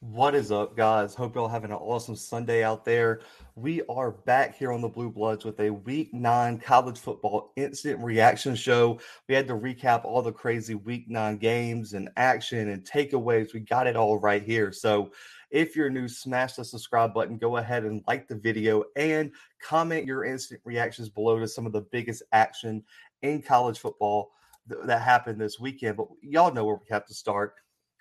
What is up, guys? Hope y'all having an awesome Sunday out there. We are back here on the Blue Bloods with a week nine college football instant reaction show. We had to recap all the crazy week nine games and action and takeaways. We got it all right here. So if you're new, smash the subscribe button. Go ahead and like the video and comment your instant reactions below to some of the biggest action in college football th- that happened this weekend. But y'all know where we have to start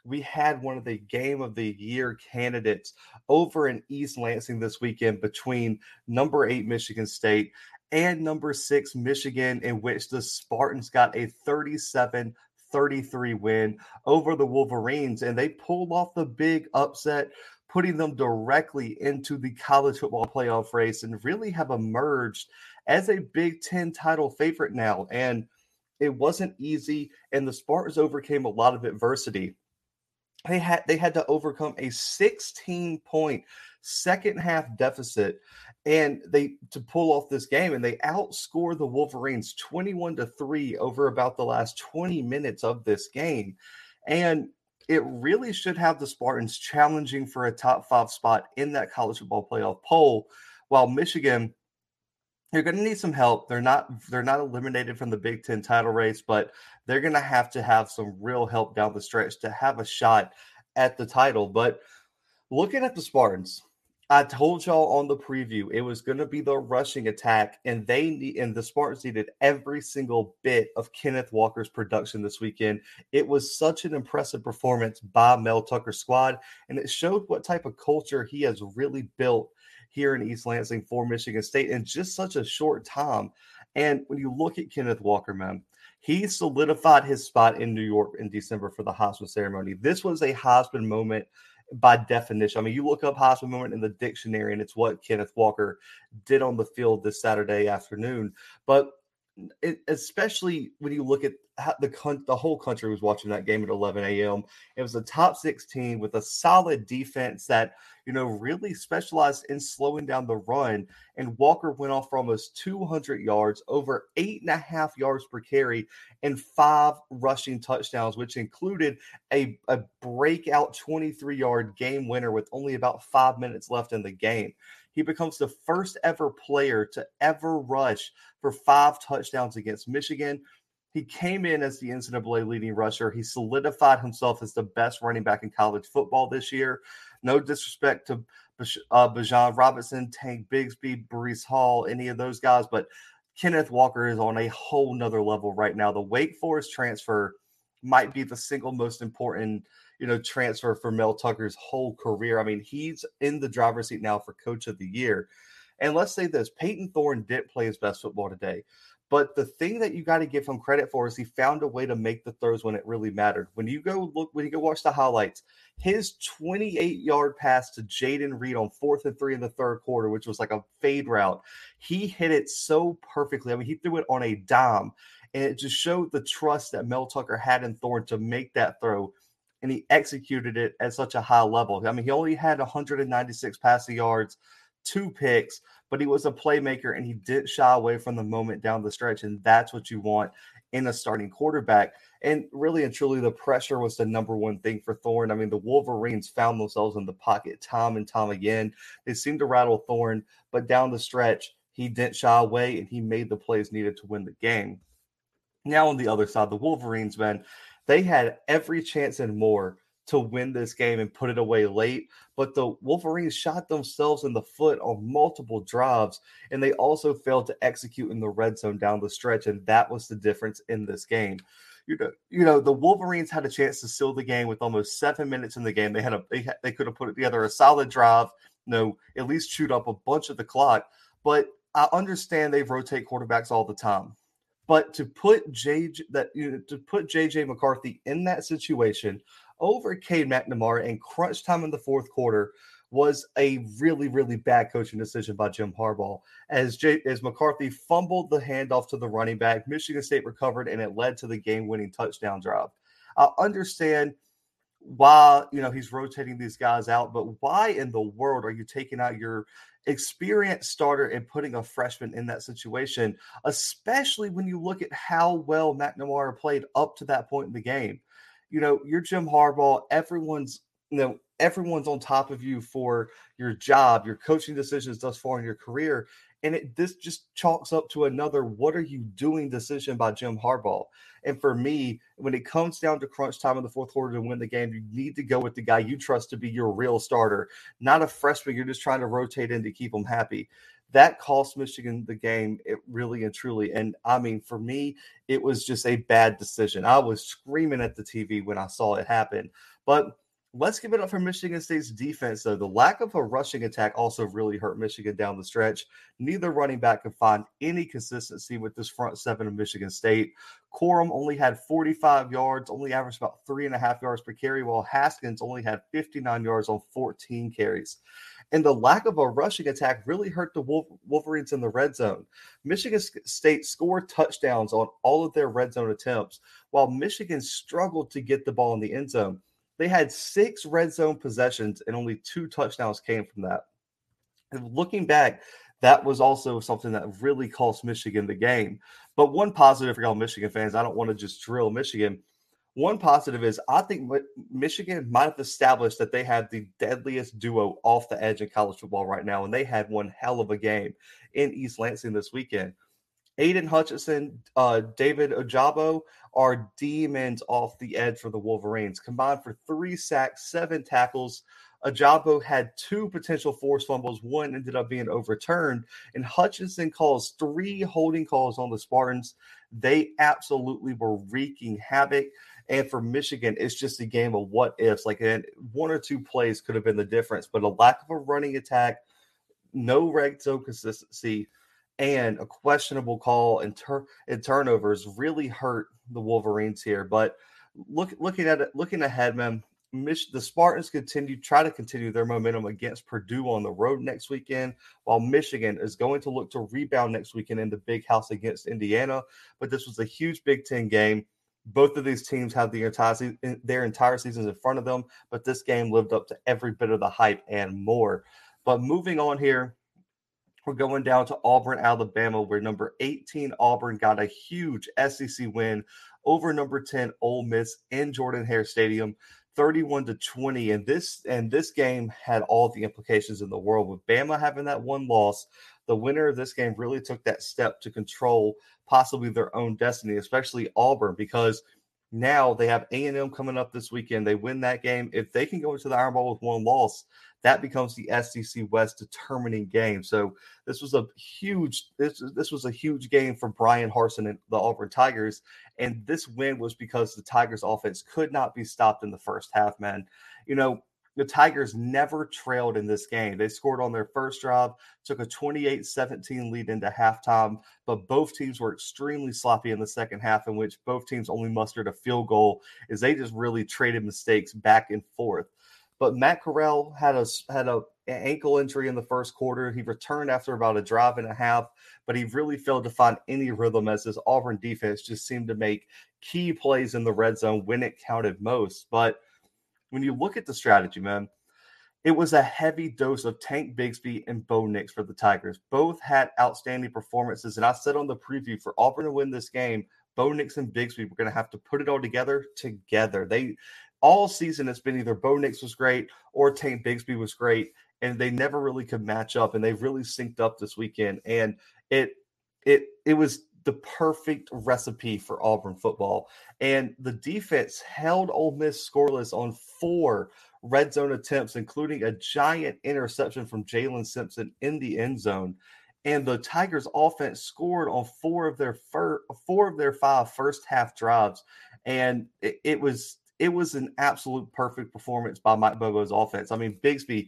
we had one of the game of the year candidates over in East Lansing this weekend between number eight Michigan State and number six Michigan, in which the Spartans got a 37 33 win over the Wolverines, and they pulled off the big upset. Putting them directly into the college football playoff race and really have emerged as a Big Ten title favorite now. And it wasn't easy, and the Spartans overcame a lot of adversity they had they had to overcome a 16 point second half deficit and they to pull off this game and they outscore the wolverines 21 to 3 over about the last 20 minutes of this game and it really should have the spartans challenging for a top five spot in that college football playoff poll while michigan they're going to need some help. They're not they're not eliminated from the Big 10 title race, but they're going to have to have some real help down the stretch to have a shot at the title. But looking at the Spartans, I told y'all on the preview it was going to be the rushing attack, and they need, and the Spartans needed every single bit of Kenneth Walker's production this weekend. It was such an impressive performance by Mel Tucker's squad, and it showed what type of culture he has really built here in East Lansing for Michigan State in just such a short time. And when you look at Kenneth Walker, man, he solidified his spot in New York in December for the Heisman ceremony. This was a Heisman moment by definition. I mean, you look up Heisman moment in the dictionary, and it's what Kenneth Walker did on the field this Saturday afternoon. But it, especially when you look at the the whole country was watching that game at 11 a.m. It was a top 16 with a solid defense that you know really specialized in slowing down the run. And Walker went off for almost 200 yards, over eight and a half yards per carry, and five rushing touchdowns, which included a, a breakout 23 yard game winner with only about five minutes left in the game. He becomes the first ever player to ever rush for five touchdowns against Michigan. He came in as the NCAA leading rusher. He solidified himself as the best running back in college football this year. No disrespect to uh, Bijan Robinson, Tank Bigsby, Breece Hall, any of those guys, but Kenneth Walker is on a whole nother level right now. The Wake Forest transfer might be the single most important you know, transfer for Mel Tucker's whole career. I mean, he's in the driver's seat now for coach of the year. And let's say this Peyton Thorne did play his best football today. But the thing that you got to give him credit for is he found a way to make the throws when it really mattered. When you go look, when you go watch the highlights, his 28 yard pass to Jayden Reed on fourth and three in the third quarter, which was like a fade route, he hit it so perfectly. I mean, he threw it on a dime, and it just showed the trust that Mel Tucker had in Thorne to make that throw and he executed it at such a high level. I mean, he only had 196 passing yards, two picks, but he was a playmaker and he didn't shy away from the moment down the stretch. And that's what you want in a starting quarterback. And really and truly, the pressure was the number one thing for Thorne. I mean, the Wolverines found themselves in the pocket time and time again. They seemed to rattle Thorne, but down the stretch, he didn't shy away and he made the plays needed to win the game. Now, on the other side, the Wolverines, man, they had every chance and more to win this game and put it away late. But the Wolverines shot themselves in the foot on multiple drives, and they also failed to execute in the red zone down the stretch. And that was the difference in this game. You know, you know, the Wolverines had a chance to seal the game with almost seven minutes in the game. They had a they, they could have put together a solid drive, you know, at least chewed up a bunch of the clock. But I understand they rotate quarterbacks all the time. But to put JJ that you know, to put JJ McCarthy in that situation over Cade McNamara in crunch time in the fourth quarter was a really, really bad coaching decision by Jim Harbaugh. As J, as McCarthy fumbled the handoff to the running back, Michigan State recovered and it led to the game-winning touchdown drive. I understand why you know he's rotating these guys out, but why in the world are you taking out your experienced starter and putting a freshman in that situation, especially when you look at how well McNamara played up to that point in the game. You know, you're Jim Harbaugh. Everyone's you know everyone's on top of you for your job, your coaching decisions thus far in your career. And it this just chalks up to another what are you doing decision by Jim Harbaugh. And for me, when it comes down to crunch time in the fourth quarter to win the game, you need to go with the guy you trust to be your real starter, not a freshman you're just trying to rotate in to keep them happy. That cost Michigan the game, it really and truly. And I mean, for me, it was just a bad decision. I was screaming at the TV when I saw it happen. But Let's give it up for Michigan State's defense, though. The lack of a rushing attack also really hurt Michigan down the stretch. Neither running back could find any consistency with this front seven of Michigan State. Corum only had 45 yards, only averaged about three and a half yards per carry, while Haskins only had 59 yards on 14 carries. And the lack of a rushing attack really hurt the Wolverines in the red zone. Michigan State scored touchdowns on all of their red zone attempts, while Michigan struggled to get the ball in the end zone. They had six red zone possessions, and only two touchdowns came from that. And looking back, that was also something that really cost Michigan the game. But one positive for y'all Michigan fans, I don't want to just drill Michigan. One positive is I think Michigan might have established that they have the deadliest duo off the edge in college football right now, and they had one hell of a game in East Lansing this weekend. Aidan Hutchinson, uh, David Ojabo are demons off the edge for the Wolverines. Combined for three sacks, seven tackles. Ojabo had two potential forced fumbles. One ended up being overturned. And Hutchinson calls three holding calls on the Spartans. They absolutely were wreaking havoc. And for Michigan, it's just a game of what ifs. Like one or two plays could have been the difference, but a lack of a running attack, no red zone consistency and a questionable call and, tur- and turnovers really hurt the Wolverines here. But look, looking at it, looking ahead, man, Mich- the Spartans continue try to continue their momentum against Purdue on the road next weekend, while Michigan is going to look to rebound next weekend in the Big House against Indiana. But this was a huge Big Ten game. Both of these teams have the entire se- their entire seasons in front of them, but this game lived up to every bit of the hype and more. But moving on here, we're going down to Auburn, Alabama, where number 18 Auburn got a huge SEC win over number 10 Ole Miss in Jordan Hare Stadium, 31 to 20. And this and this game had all the implications in the world. With Bama having that one loss, the winner of this game really took that step to control possibly their own destiny, especially Auburn, because now they have A&M coming up this weekend. They win that game. If they can go into the Iron Bowl with one loss, that becomes the SEC West determining game. So this was a huge this this was a huge game for Bryan Harsin and the Auburn Tigers, and this win was because the Tigers offense could not be stopped in the first half. Man, you know the Tigers never trailed in this game. They scored on their first drive, took a 28 17 lead into halftime, but both teams were extremely sloppy in the second half, in which both teams only mustered a field goal as they just really traded mistakes back and forth. But Matt Corral had a had a ankle injury in the first quarter. He returned after about a drive and a half, but he really failed to find any rhythm as his Auburn defense just seemed to make key plays in the red zone when it counted most. But when you look at the strategy, man, it was a heavy dose of Tank Bigsby and Bo Nix for the Tigers. Both had outstanding performances. And I said on the preview for Auburn to win this game, Bo Nix and Bigsby were going to have to put it all together together. They all season it's been either Bo Nix was great or Tank Bigsby was great, and they never really could match up, and they really synced up this weekend, and it it it was the perfect recipe for Auburn football. And the defense held Ole Miss scoreless on four red zone attempts, including a giant interception from Jaylin Simpson in the end zone. And the Tigers' offense scored on four of their fir- four of their five first half drives, and it, it was it was an absolute perfect performance by Mike Bobo's offense. I mean, Bigsby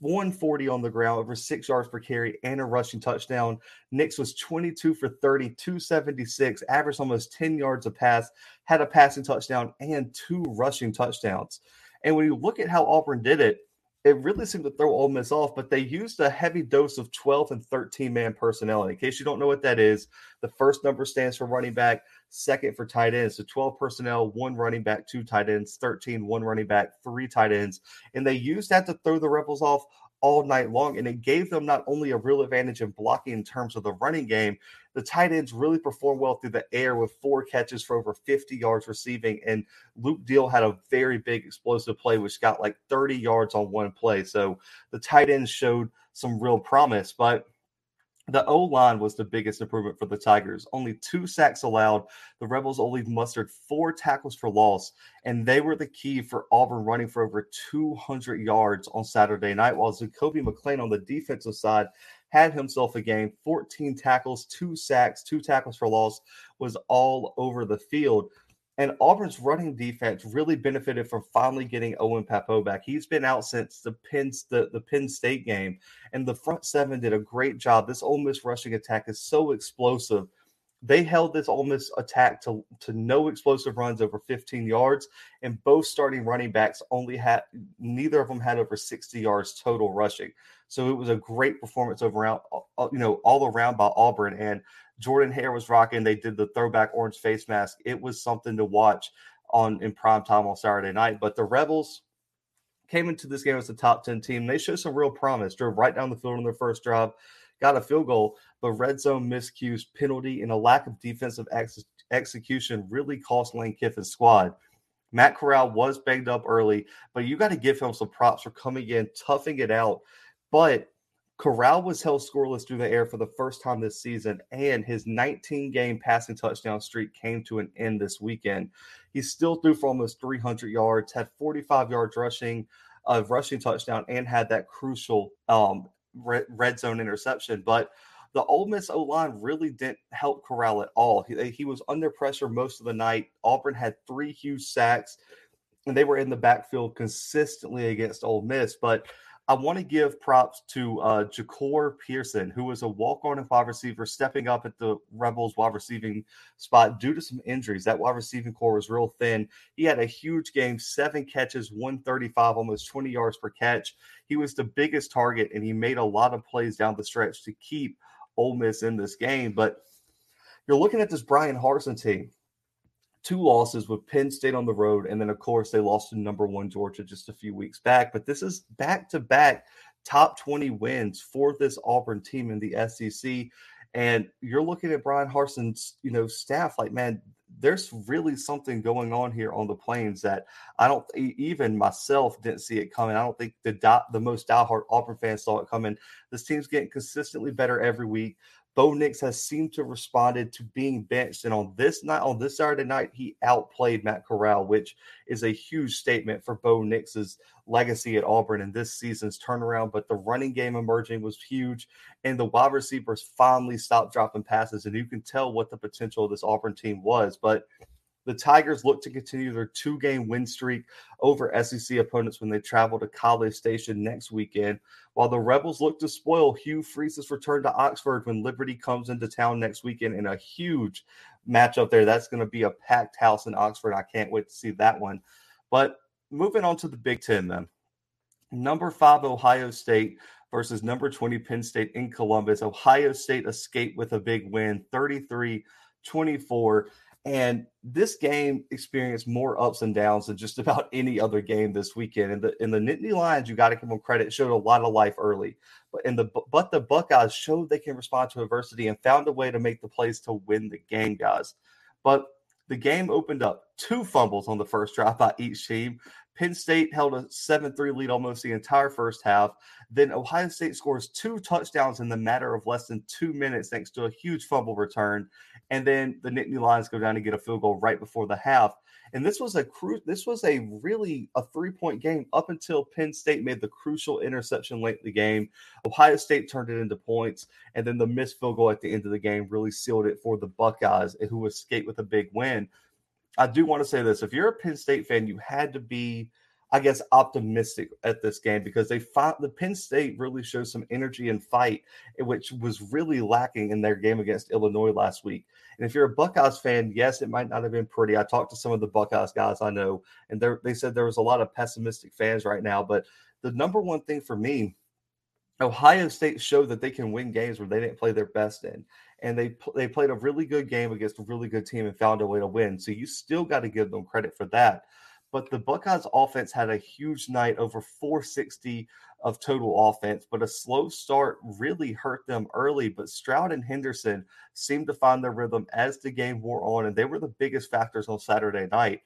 140 on the ground, over six yards per carry, and a rushing touchdown. Nix was 22 for 30, 276, averaged almost 10 yards a pass, had a passing touchdown, and two rushing touchdowns. And when you look at how Auburn did it, it really seemed to throw Ole Miss off, but they used a heavy dose of 12 and 13 man personnel. in case you don't know what that is, the first number stands for running back, second for tight ends. So 12 personnel, one running back, two tight ends, 13, one running back, three tight ends. And they used that to throw the Rebels off all night long. And it gave them not only a real advantage in blocking in terms of the running game, the tight ends really performed well through the air with four catches for over 50 yards receiving. And Luke Deal had a very big explosive play, which got like 30 yards on one play. So the tight ends showed some real promise. But the O line was the biggest improvement for the Tigers. Only two sacks allowed. The Rebels only mustered four tackles for loss, and they were the key for Auburn running for over 200 yards on Saturday night. While Zakoby McClain on the defensive side had himself a game 14 tackles, two sacks, two tackles for loss, was all over the field. And Auburn's running defense really benefited from finally getting Owen Pappoe back. He's been out since the Penn, the, the Penn State game, and the front seven did a great job. This Ole Miss rushing attack is so explosive. They held this Ole Miss attack to, to no explosive runs over 15 yards, and both starting running backs only had neither of them had over 60 yards total rushing. So it was a great performance overall, uh, you know, all around by Auburn. And Jordan Hare was rocking. They did the throwback orange face mask. It was something to watch on in prime time on Saturday night. But the Rebels came into this game as a top 10 team. They showed some real promise, drove right down the field on their first drive, got a field goal, but red zone miscues, penalty, and a lack of defensive ex- execution really cost Lane Kiffin's squad. Matt Corral was banged up early, but you got to give him some props for coming in, toughing it out. But Corral was held scoreless through the air for the first time this season, and his 19 game passing touchdown streak came to an end this weekend. He still threw for almost 300 yards, had 45 yards rushing, a rushing touchdown, and had that crucial um, red, zone interception. But the Ole Miss O line really didn't help Corral at all. He, he was under pressure most of the night. Auburn had three huge sacks, and they were in the backfield consistently against Ole Miss. But I want to give props to uh, Jahcour Pearson, who was a walk-on wide receiver, stepping up at the Rebels wide receiving spot due to some injuries. That wide receiving corps was real thin. He had a huge game, seven catches, 135, almost 20 yards per catch. He was the biggest target, and he made a lot of plays down the stretch to keep Ole Miss in this game. But you're looking at this Bryan Harsin team two losses with Penn State on the road, and then of course they lost to number one Georgia just a few weeks back. But this is back to back top 20 wins for this Auburn team in the SEC. And you're looking at Bryan Harsin's, you know, staff like, man, there's really something going on here on the plains that I don't even myself didn't see it coming. I don't think the the most diehard Auburn fans saw it coming. This team's getting consistently better every week. Bo Nix has seemed to responded to being benched, and on this night, on this Saturday night, he outplayed Matt Corral, which is a huge statement for Bo Nix's legacy at Auburn and this season's turnaround. But the running game emerging was huge, and the wide receivers finally stopped dropping passes, and you can tell what the potential of this Auburn team was. But the Tigers look to continue their two game win streak over SEC opponents when they travel to College Station next weekend, while the Rebels look to spoil Hugh Freeze's return to Oxford when Liberty comes into town next weekend in a huge matchup there. That's going to be a packed house in Oxford. I can't wait to see that one. But moving on to the Big Ten then. Number five, Ohio State versus number 20, Penn State in Columbus. Ohio State escaped with a big win, 33 24. And this game experienced more ups and downs than just about any other game this weekend. And the in the Nittany Lions, you got to give them credit, showed a lot of life early. But in the but the Buckeyes showed they can respond to adversity and found a way to make the plays to win the game, guys. But the game opened up two fumbles on the first drive by each team. Penn State held a 7 3 lead almost the entire first half. Then Ohio State scores two touchdowns in the matter of less than two minutes thanks to a huge fumble return. And then the Nittany Lions go down to get a field goal right before the half. And this was a cru- this was a really a three point game up until Penn State made the crucial interception late in the game. Ohio State turned it into points, and then the missed field goal at the end of the game really sealed it for the Buckeyes, who escaped with a big win. I do want to say this: if you're a Penn State fan, you had to be, I guess, optimistic at this game because they fought. The Penn State really showed some energy and fight, eh, which was really lacking in their game against Illinois last week. And if you're a Buckeyes fan, yes, it might not have been pretty. I talked to some of the Buckeyes guys I know, and they said there was a lot of pessimistic fans right now. But the number one thing for me Ohio State showed that they can win games where they didn't play their best in, and they they played a really good game against a really good team and found a way to win. So you still got to give them credit for that. But the Buckeyes offense had a huge night, over 460 of total offense, but a slow start really hurt them early. But Stroud and Henderson seemed to find their rhythm as the game wore on, and they were the biggest factors on Saturday night.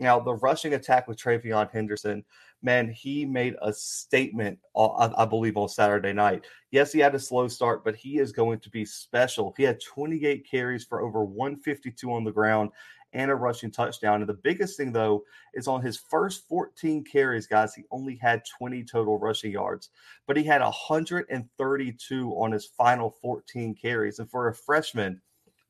Now, the rushing attack with TreVeyon Henderson, man, he made a statement, uh, I believe, on Saturday night. Yes, he had a slow start, but he is going to be special. He had 28 carries for over 152 on the ground and a rushing touchdown. And the biggest thing, though, is on his first 14 carries, guys, he only had 20 total rushing yards, but he had 132 on his final 14 carries. And for a freshman,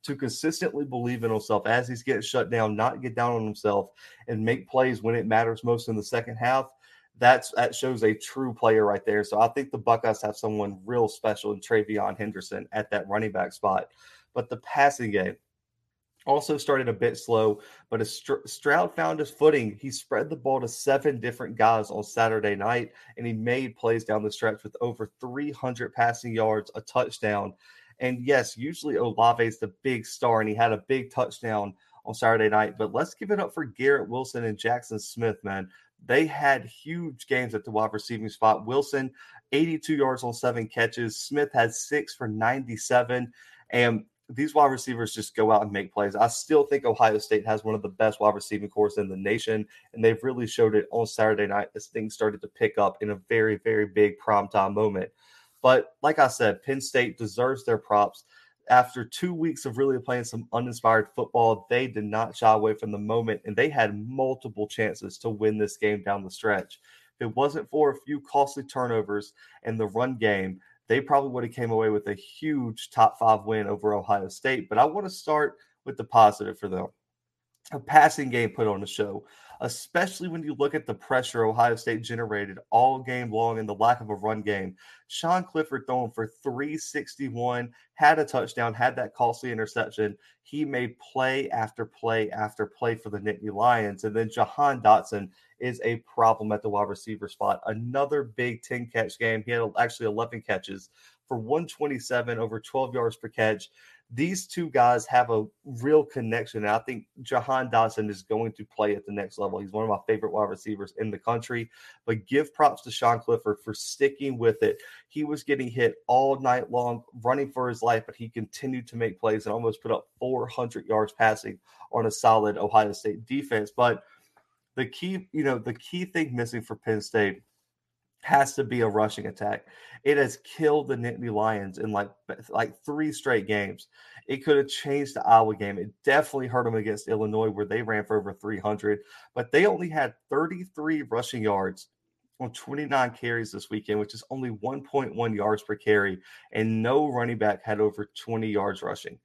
to consistently believe in himself as he's getting shut down, not get down on himself, and make plays when it matters most in the second half. That's that shows a true player right there. So I think the Buckeyes have someone real special in TreVeyon Henderson at that running back spot. But the passing game, also started a bit slow, but as Stroud found his footing, he spread the ball to seven different guys on Saturday night, and he made plays down the stretch with over 300 passing yards, a touchdown. And yes, usually Olave is the big star, and he had a big touchdown on Saturday night. But let's give it up for Garrett Wilson and Jaxon Smith, man. They had huge games at the wide receiving spot. Wilson, 82 yards on seven catches. Smith had six for 97. And these wide receivers just go out and make plays. I still think Ohio State has one of the best wide receiving corps in the nation, and they've really showed it on Saturday night as things started to pick up in a very, very big primetime moment. But like I said, Penn State deserves their props. After two weeks of really playing some uninspired football, they did not shy away from the moment, and they had multiple chances to win this game down the stretch. If it wasn't for a few costly turnovers and the run game, they probably would have came away with a huge top five win over Ohio State. But I want to start with the positive for them. A passing game put on the show, especially when you look at the pressure Ohio State generated all game long and the lack of a run game. Sean Clifford throwing for 361, had a touchdown, had that costly interception. He made play after play after play for the Nittany Lions. And then Jahan Dotson is a problem at the wide receiver spot. Another big 10 catch game. He had actually 11 catches for 127 over 12 yards per catch. These two guys have a real connection. And I think Jahan Dotson is going to play at the next level. He's one of my favorite wide receivers in the country. But give props to Sean Clifford for sticking with it. He was getting hit all night long, running for his life, but he continued to make plays and almost put up 400 yards passing on a solid Ohio State defense. But the key, you know, the key thing missing for Penn State has to be a rushing attack. It has killed the Nittany Lions in like like three straight games. It could have changed the Iowa game. It definitely hurt them against Illinois where they ran for over 300, but they only had 33 rushing yards on 29 carries this weekend, which is only 1.1 yards per carry, and no running back had over 20 yards rushing.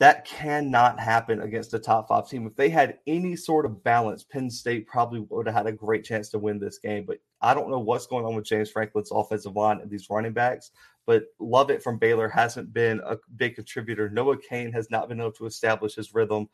That cannot happen against a top five team. If they had any sort of balance, Penn State probably would have had a great chance to win this game. But I don't know what's going on with James Franklin's offensive line and these running backs. But Lovett from Baylor hasn't been a big contributor. Noah Cain has not been able to establish his rhythm.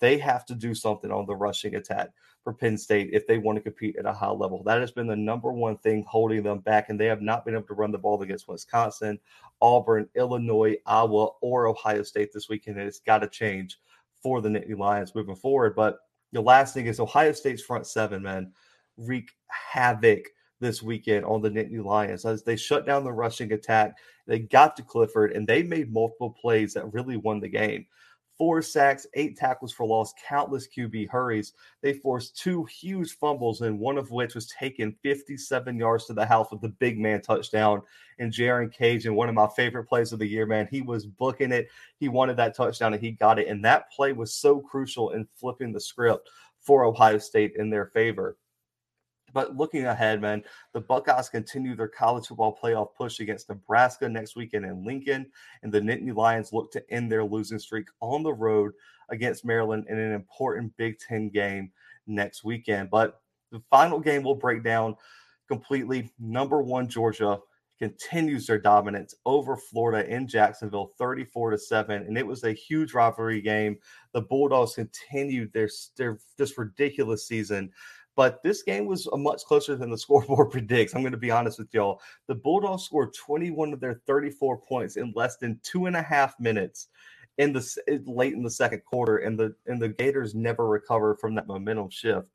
They have to do something on the rushing attack for Penn State if they want to compete at a high level. That has been the number one thing holding them back, and they have not been able to run the ball against Wisconsin, Auburn, Illinois, Iowa, or Ohio State this weekend. And it's got to change for the Nittany Lions moving forward. But the last thing is Ohio State's front seven, man, wreak havoc this weekend on the Nittany Lions as they shut down the rushing attack. They got to Clifford and they made multiple plays that really won the game four sacks, eight tackles for loss, countless QB hurries. They forced two huge fumbles, and one of which was taken 57 yards to the house with the big man touchdown. And Jerron Cage, and one of my favorite plays of the year, man, he was booking it. He wanted that touchdown, and he got it. And that play was so crucial in flipping the script for Ohio State in their favor. But looking ahead, man, the Buckeyes continue their college football playoff push against Nebraska next weekend in Lincoln, and the Nittany Lions look to end their losing streak on the road against Maryland in an important Big Ten game next weekend. But the final game will break down completely. Number one, Georgia continues their dominance over Florida in Jacksonville 34 to 7 and it was a huge rivalry game. The Bulldogs continued their their this ridiculous season but this game was a much closer than the scoreboard predicts. I'm going to be honest with y'all. The Bulldogs scored 21 of their 34 points in less than two and a half minutes in the eh, late in the second quarter, and the and the Gators never recovered from that momentum shift.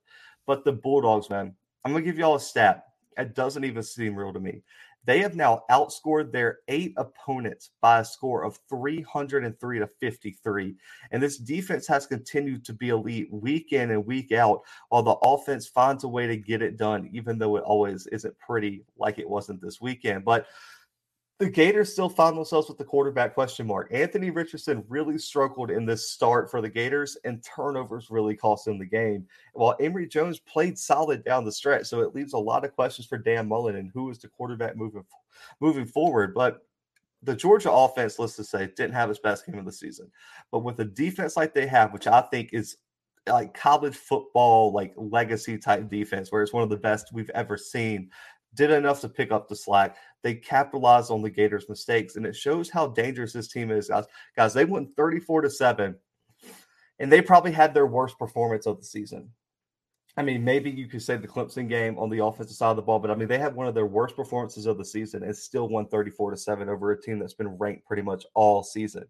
But the Bulldogs, man, I'm gonna give y'all a stat. It doesn't even seem real to me. They have now outscored their eight opponents by a score of 303 to 53. And this defense has continued to be elite week in and week out, while the offense finds a way to get it done, even though it always isn't pretty like it wasn't this weekend. But the Gators still find themselves with the quarterback question mark. Anthony Richardson really struggled in this start for the Gators, and turnovers really cost him the game. While Emory Jones played solid down the stretch, so it leaves a lot of questions for Dan Mullen and who is the quarterback moving moving forward. But the Georgia offense, let's just say, didn't have its best game of the season. But with a defense like they have, which I think is like college football, like legacy type defense, where it's one of the best we've ever seen did enough to pick up the slack. They capitalized on the Gators' mistakes, and it shows how dangerous this team is, guys. Guys, they went 34 to 7, and they probably had their worst performance of the season. I mean, maybe you could say the Clemson game on the offensive side of the ball, but I mean, they had one of their worst performances of the season and still won 34 to 7 over a team that's been ranked pretty much all season.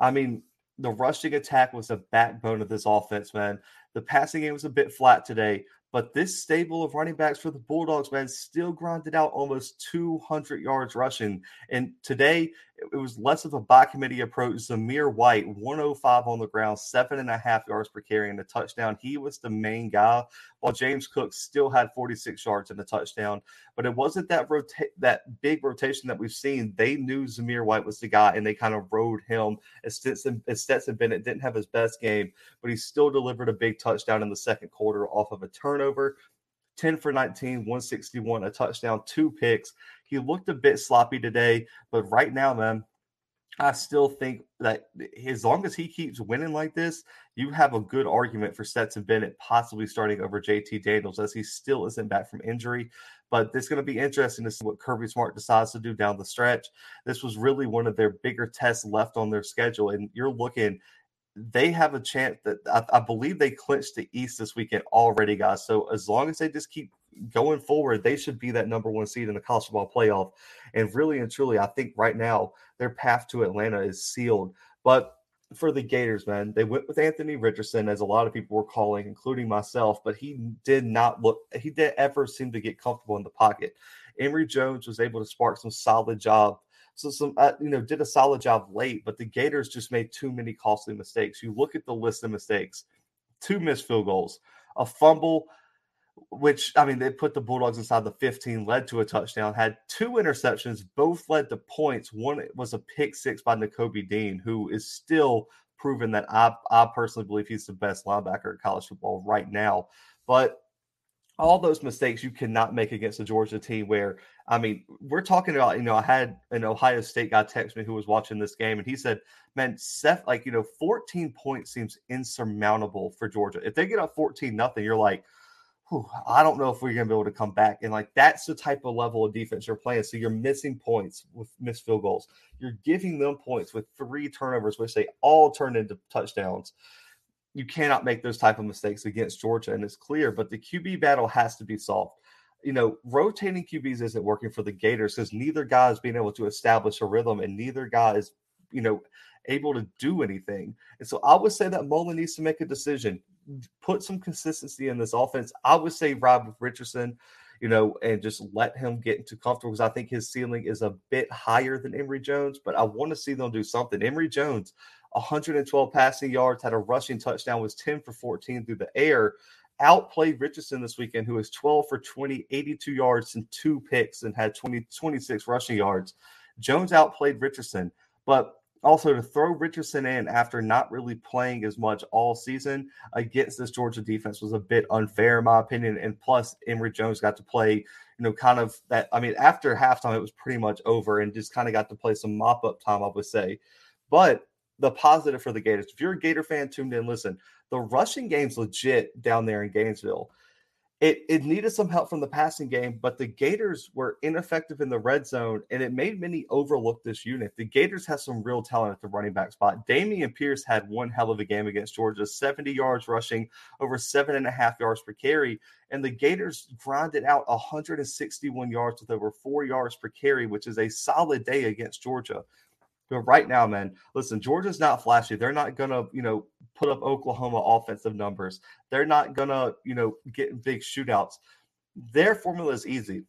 I mean, the rushing attack was the backbone of this offense, man. The passing game was a bit flat today, but this stable of running backs for the Bulldogs, man, still grinded out almost 200 yards rushing. And today, it was less of a by committee approach. Zamir White, 105 on the ground, seven and a half yards per carry and a touchdown. He was the main guy, while James Cook still had 46 yards and a touchdown. But it wasn't that rota- that big rotation that we've seen. They knew Zamir White was the guy, and they kind of rode him. As Stetson, as Stetson Bennett didn't have his best game, but he still delivered a big touchdown in the second quarter off of a turnover. 10 for 19, 161, a touchdown, two picks. He looked a bit sloppy today, but right now, man, I still think that as long as he keeps winning like this, you have a good argument for Stetson Bennett possibly starting over JT Daniels as he still isn't back from injury. But it's going to be interesting to see what Kirby Smart decides to do down the stretch. This was really one of their bigger tests left on their schedule. And you're looking they have a chance that I, I, believe they clinched the East this weekend already, guys. So as long as they just keep going forward, they should be that number one seed in the college football playoff. And really and truly, I think right now their path to Atlanta is sealed. But for the Gators, man, they went with Anthony Richardson, as a lot of people were calling, including myself, but he did not look, he did ever seem to get comfortable in the pocket. Emory Jones was able to spark some solid job so some uh, you know did a solid job late, but the Gators just made too many costly mistakes. You look at the list of mistakes: two missed field goals, a fumble, which I mean they put the Bulldogs inside the 15, led to a touchdown. Had two interceptions, both led to points. One was a pick six by Nakobe Dean, who is still proven that I I personally believe he's the best linebacker in college football right now. But all those mistakes you cannot make against a Georgia team where I mean, we're talking about, you know, I had an Ohio State guy text me who was watching this game and he said, man, Seth, like, you know, 14 points seems insurmountable for Georgia. If they get up 14 nothing, you're like, I don't know if we're going to be able to come back. And like, that's the type of level of defense you're playing. So you're missing points with missed field goals. You're giving them points with three turnovers, which they all turn into touchdowns you cannot make those type of mistakes against Georgia, and it's clear. But the QB battle has to be solved. You know, rotating QBs isn't working for the Gators because neither guy is being able to establish a rhythm, and neither guy is, you know, able to do anything. And so I would say that Mullen needs to make a decision, put some consistency in this offense. I would say Rob with Richardson, you know, and just let him get into comfortable because I think his ceiling is a bit higher than Emory Jones, but I want to see them do something. Emory Jones 112 passing yards, had a rushing touchdown, was 10 for 14 through the air. Outplayed Richardson this weekend, who was 12 for 20, 82 yards and two picks and had 20, 26 rushing yards. Jones outplayed Richardson, but also to throw Richardson in after not really playing as much all season against this Georgia defense was a bit unfair, in my opinion. And plus, Emory Jones got to play, you know, kind of that. I mean, after halftime, it was pretty much over and just kind of got to play some mop up time, I would say. But the positive for the Gators. If you're a Gator fan tuned in, listen, the rushing game's legit down there in Gainesville. It, it needed some help from the passing game, but the Gators were ineffective in the red zone, and it made many overlook this unit. The Gators have some real talent at the running back spot. Dameon Pierce had one hell of a game against Georgia, 70 yards rushing, over seven and a half yards per carry. And the Gators grinded out 161 yards with over four yards per carry, which is a solid day against Georgia. But right now, man, listen, Georgia's not flashy. They're not going to, you know, put up Oklahoma offensive numbers. They're not going to, you know, get big shootouts. Their formula is easy.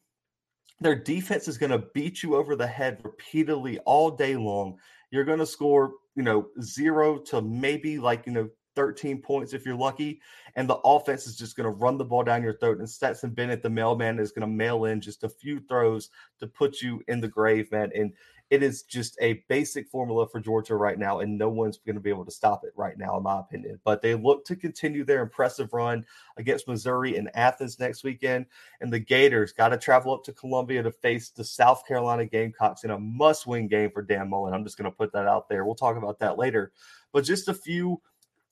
Their defense is going to beat you over the head repeatedly all day long. You're going to score, you know, zero to maybe like, you know, 13 points if you're lucky. And the offense is just going to run the ball down your throat. And Stetson Bennett, the mailman, is going to mail in just a few throws to put you in the grave, man. And it is just a basic formula for Georgia right now, and no one's going to be able to stop it right now, in my opinion. But they look to continue their impressive run against Missouri and Athens next weekend. And the Gators got to travel up to Columbia to face the South Carolina Gamecocks in a must win game for Dan Mullen. I'm just going to put that out there. We'll talk about that later. But just a few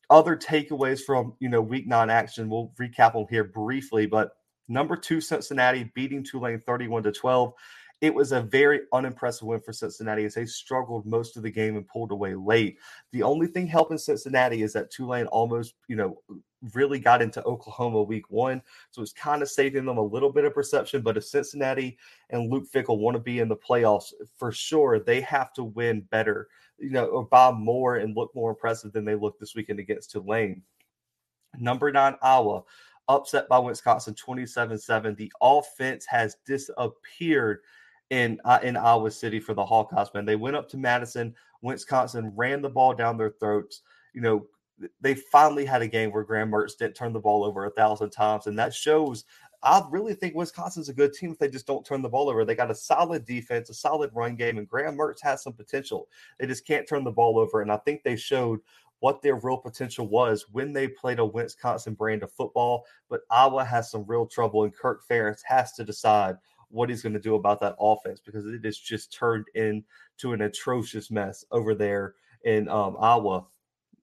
other takeaways from you know week nine action. We'll recap them here briefly, but number two Cincinnati beating Tulane 31 to 12. It was a very unimpressive win for Cincinnati as they struggled most of the game and pulled away late. The only thing helping Cincinnati is that Tulane almost, you know, really got into Oklahoma week one. So it's kind of saving them a little bit of perception. But if Cincinnati and Luke Fickell want to be in the playoffs, for sure, they have to win better, you know, or buy more and look more impressive than they look this weekend against Tulane. Number nine, Iowa upset by Wisconsin 27 7. The offense has disappeared in uh, in Iowa City for the Hawkeyes. Man, they went up to Madison. Wisconsin ran the ball down their throats. You know, they finally had a game where Graham Mertz didn't turn the ball over a thousand times, and that shows. I really think Wisconsin's a good team if they just don't turn the ball over. They got a solid defense, a solid run game, and Graham Mertz has some potential. They just can't turn the ball over, and I think they showed what their real potential was when they played a Wisconsin brand of football. But Iowa has some real trouble, and Kirk Ferentz has to decide what he's going to do about that offense because it has just turned into an atrocious mess over there in um, Iowa.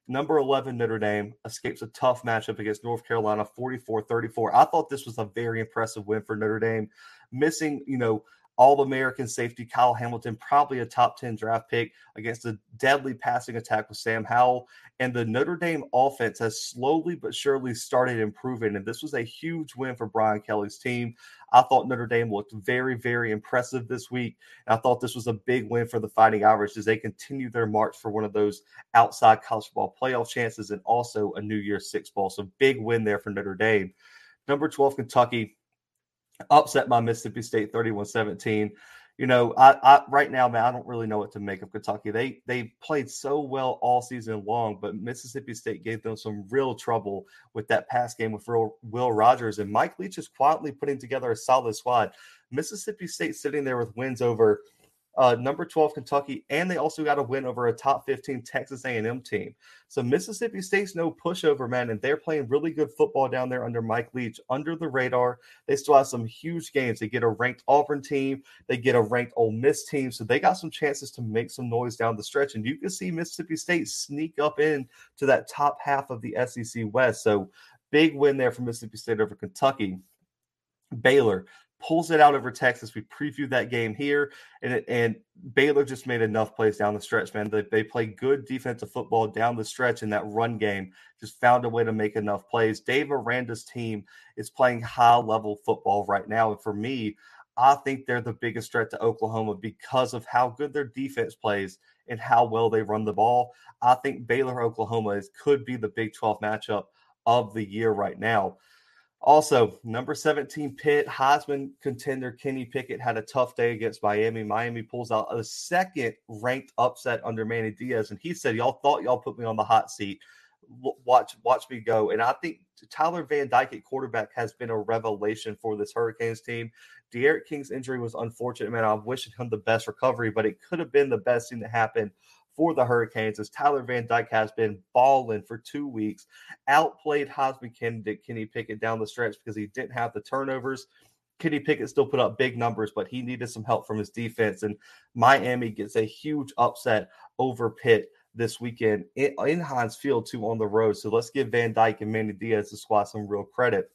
Number 11, Notre Dame escapes a tough matchup against North Carolina 44 34. I thought this was a very impressive win for Notre Dame. Missing, you know, all American safety Kyle Hamilton, probably a top 10 draft pick against a deadly passing attack with Sam Howell. And the Notre Dame offense has slowly but surely started improving. And this was a huge win for Brian Kelly's team. I thought Notre Dame looked very, very impressive this week. And I thought this was a big win for the Fighting Irish as they continue their march for one of those outside college football playoff chances and also a New Year's Six ball. So big win there for Notre Dame. Number 12, Kentucky upset by Mississippi State 31-17. You know, I, I, right now, man, I don't really know what to make of Kentucky. They they played so well all season long, but Mississippi State gave them some real trouble with that pass game with Will, Will Rogers and Mike Leach is quietly putting together a solid squad. Mississippi State sitting there with wins over uh, number 12 Kentucky, and they also got a win over a top 15 Texas A&M team. So Mississippi State's no pushover, man, and they're playing really good football down there under Mike Leach, under the radar. They still have some huge games. They get a ranked Auburn team, they get a ranked Ole Miss team, so they got some chances to make some noise down the stretch. And you can see Mississippi State sneak up in to that top half of the SEC West. So big win there for Mississippi State over Kentucky. Baylor pulls it out over Texas. We previewed that game here, and it, and Baylor just made enough plays down the stretch, man. They, they play good defensive football down the stretch in that run game. Just found a way to make enough plays. Dave Aranda's team is playing high level football right now, and for me, I think they're the biggest threat to Oklahoma because of how good their defense plays and how well they run the ball. I think Baylor Oklahoma is, could be the Big 12 matchup of the year right now. Also, number 17 Pitt Heisman contender Kenny Pickett had a tough day against Miami. Miami pulls out a second ranked upset under Manny Diaz, and he said, "Y'all thought y'all put me on the hot seat. Watch, watch me go." And I think Tyler Van Dyke at quarterback has been a revelation for this Hurricanes team. D'Eriq King's injury was unfortunate, man. I'm wishing him the best recovery, but it could have been the best thing to happen for the Hurricanes as Tyler Van Dyke has been balling for two weeks, outplayed Heisman candidate Kenny Pickett down the stretch because he didn't have the turnovers. Kenny Pickett still put up big numbers, but he needed some help from his defense. And Miami gets a huge upset over Pitt this weekend in, in Field, too, on the road. So let's give Van Dyke and Manny Diaz the squad some real credit.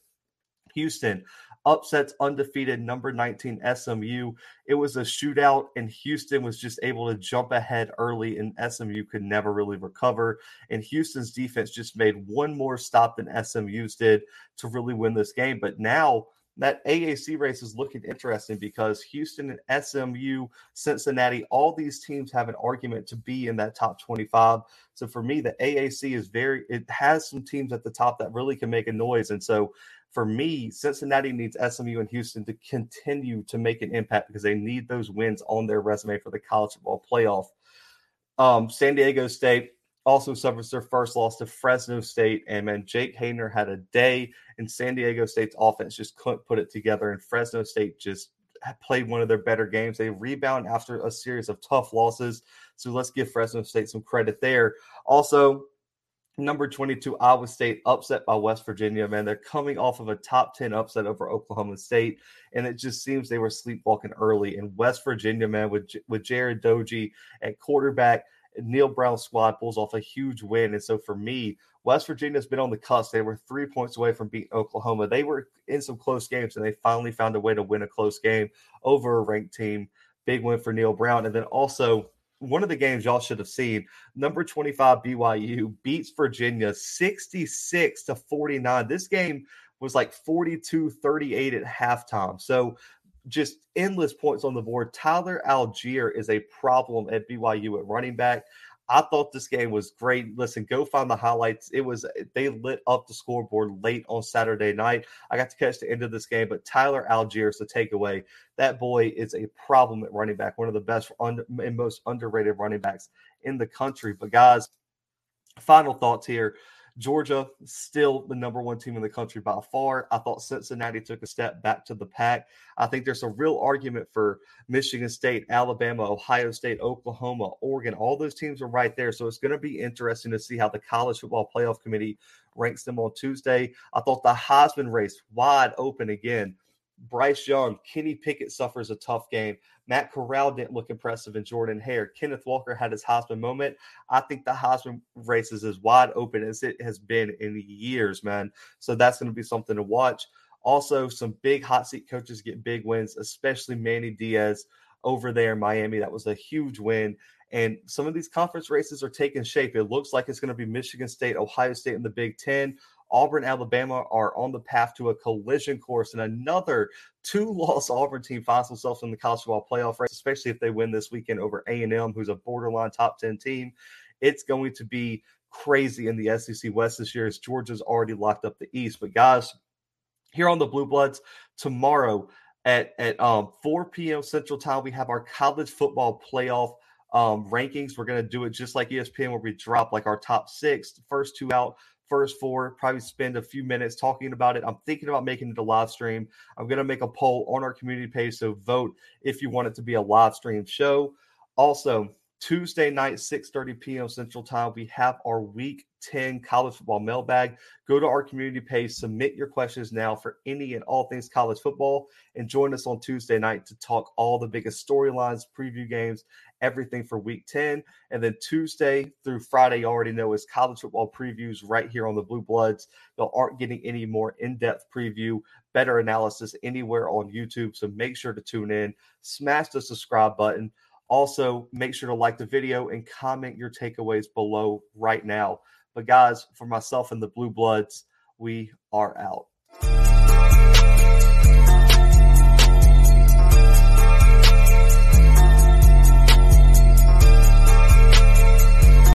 Houston upsets undefeated number 19 SMU. It was a shootout, and Houston was just able to jump ahead early, and SMU could never really recover. And Houston's defense just made one more stop than SMU's did to really win this game. But now, that AAC race is looking interesting because Houston and SMU, Cincinnati, all these teams have an argument to be in that top 25. So for me, the AAC is very, it has some teams at the top that really can make a noise. And so for me, Cincinnati needs SMU and Houston to continue to make an impact because they need those wins on their resume for the college football playoff. Um, San Diego State also suffers their first loss to Fresno State. And man, Jake Haener had a day, and San Diego State's offense just couldn't put it together. And Fresno State just played one of their better games. They rebound after a series of tough losses. So let's give Fresno State some credit there. Also, Number 22, Iowa State upset by West Virginia. Man, they're coming off of a top 10 upset over Oklahoma State, and it just seems they were sleepwalking early. In West Virginia, man, with with Jarret Doege at quarterback, Neal Brown's squad pulls off a huge win. And so for me, West Virginia's been on the cusp. They were three points away from beating Oklahoma. They were in some close games, and they finally found a way to win a close game over a ranked team. Big win for Neal Brown. And then also one of the games y'all should have seen. Number 25 BYU beats Virginia 66 to 49. This game was like 42 38 at halftime. So just endless points on the board. Tyler Allgeier is a problem at BYU at running back. I thought this game was great. Listen, go find the highlights. It was they lit up the scoreboard late on Saturday night. I got to catch the end of this game, but Tyler Allgeier is the takeaway. That boy is a problem at running back, one of the best and most underrated running backs in the country. But guys, final thoughts here. Georgia, still the number one team in the country by far. I thought Cincinnati took a step back to the pack. I think there's a real argument for Michigan State, Alabama, Ohio State, Oklahoma, Oregon. All those teams are right there. So it's going to be interesting to see how the College Football Playoff Committee ranks them on Tuesday. I thought the Heisman race wide open again. Bryce Young, Kenny Pickett suffers a tough game. Matt Corral didn't look impressive in Jordan Hare. Kenneth Walker had his Heisman moment. I think the Heisman race is as wide open as it has been in years, man. So that's going to be something to watch. Also, some big hot seat coaches get big wins, especially Manny Diaz over there in Miami. That was a huge win. And some of these conference races are taking shape. It looks like it's going to be Michigan State, Ohio State in the Big Ten. Auburn, Alabama are on the path to a collision course, and another two-loss Auburn team finds themselves in the college football playoff race, especially if they win this weekend over A&M, who's a borderline top 10 team. It's going to be crazy in the SEC West this year as Georgia's already locked up the East. But guys, here on the Blue Bloods tomorrow at at um, 4 p.m. Central Time, we have our college football playoff um, rankings. We're going to do it just like ESPN, where we drop like our top six, first two out, first four, probably spend a few minutes talking about it. I'm thinking about making it a live stream. I'm going to make a poll on our community page. So vote if you want it to be a live stream show. Also, Tuesday night, 6:30 p.m. Central Time, we have our week 10 college football mailbag. Go to our community page, submit your questions now for any and all things college football, and join us on Tuesday night to talk all the biggest storylines, preview games, everything for week 10. And then Tuesday through Friday, you already know is college football previews right here on the Blue Bloods. You aren't getting any more in depth preview, better analysis anywhere on YouTube. So make sure to tune in, smash the subscribe button. Also, make sure to like the video and comment your takeaways below right now. But, guys, for myself and the Blue Bloods, we are out.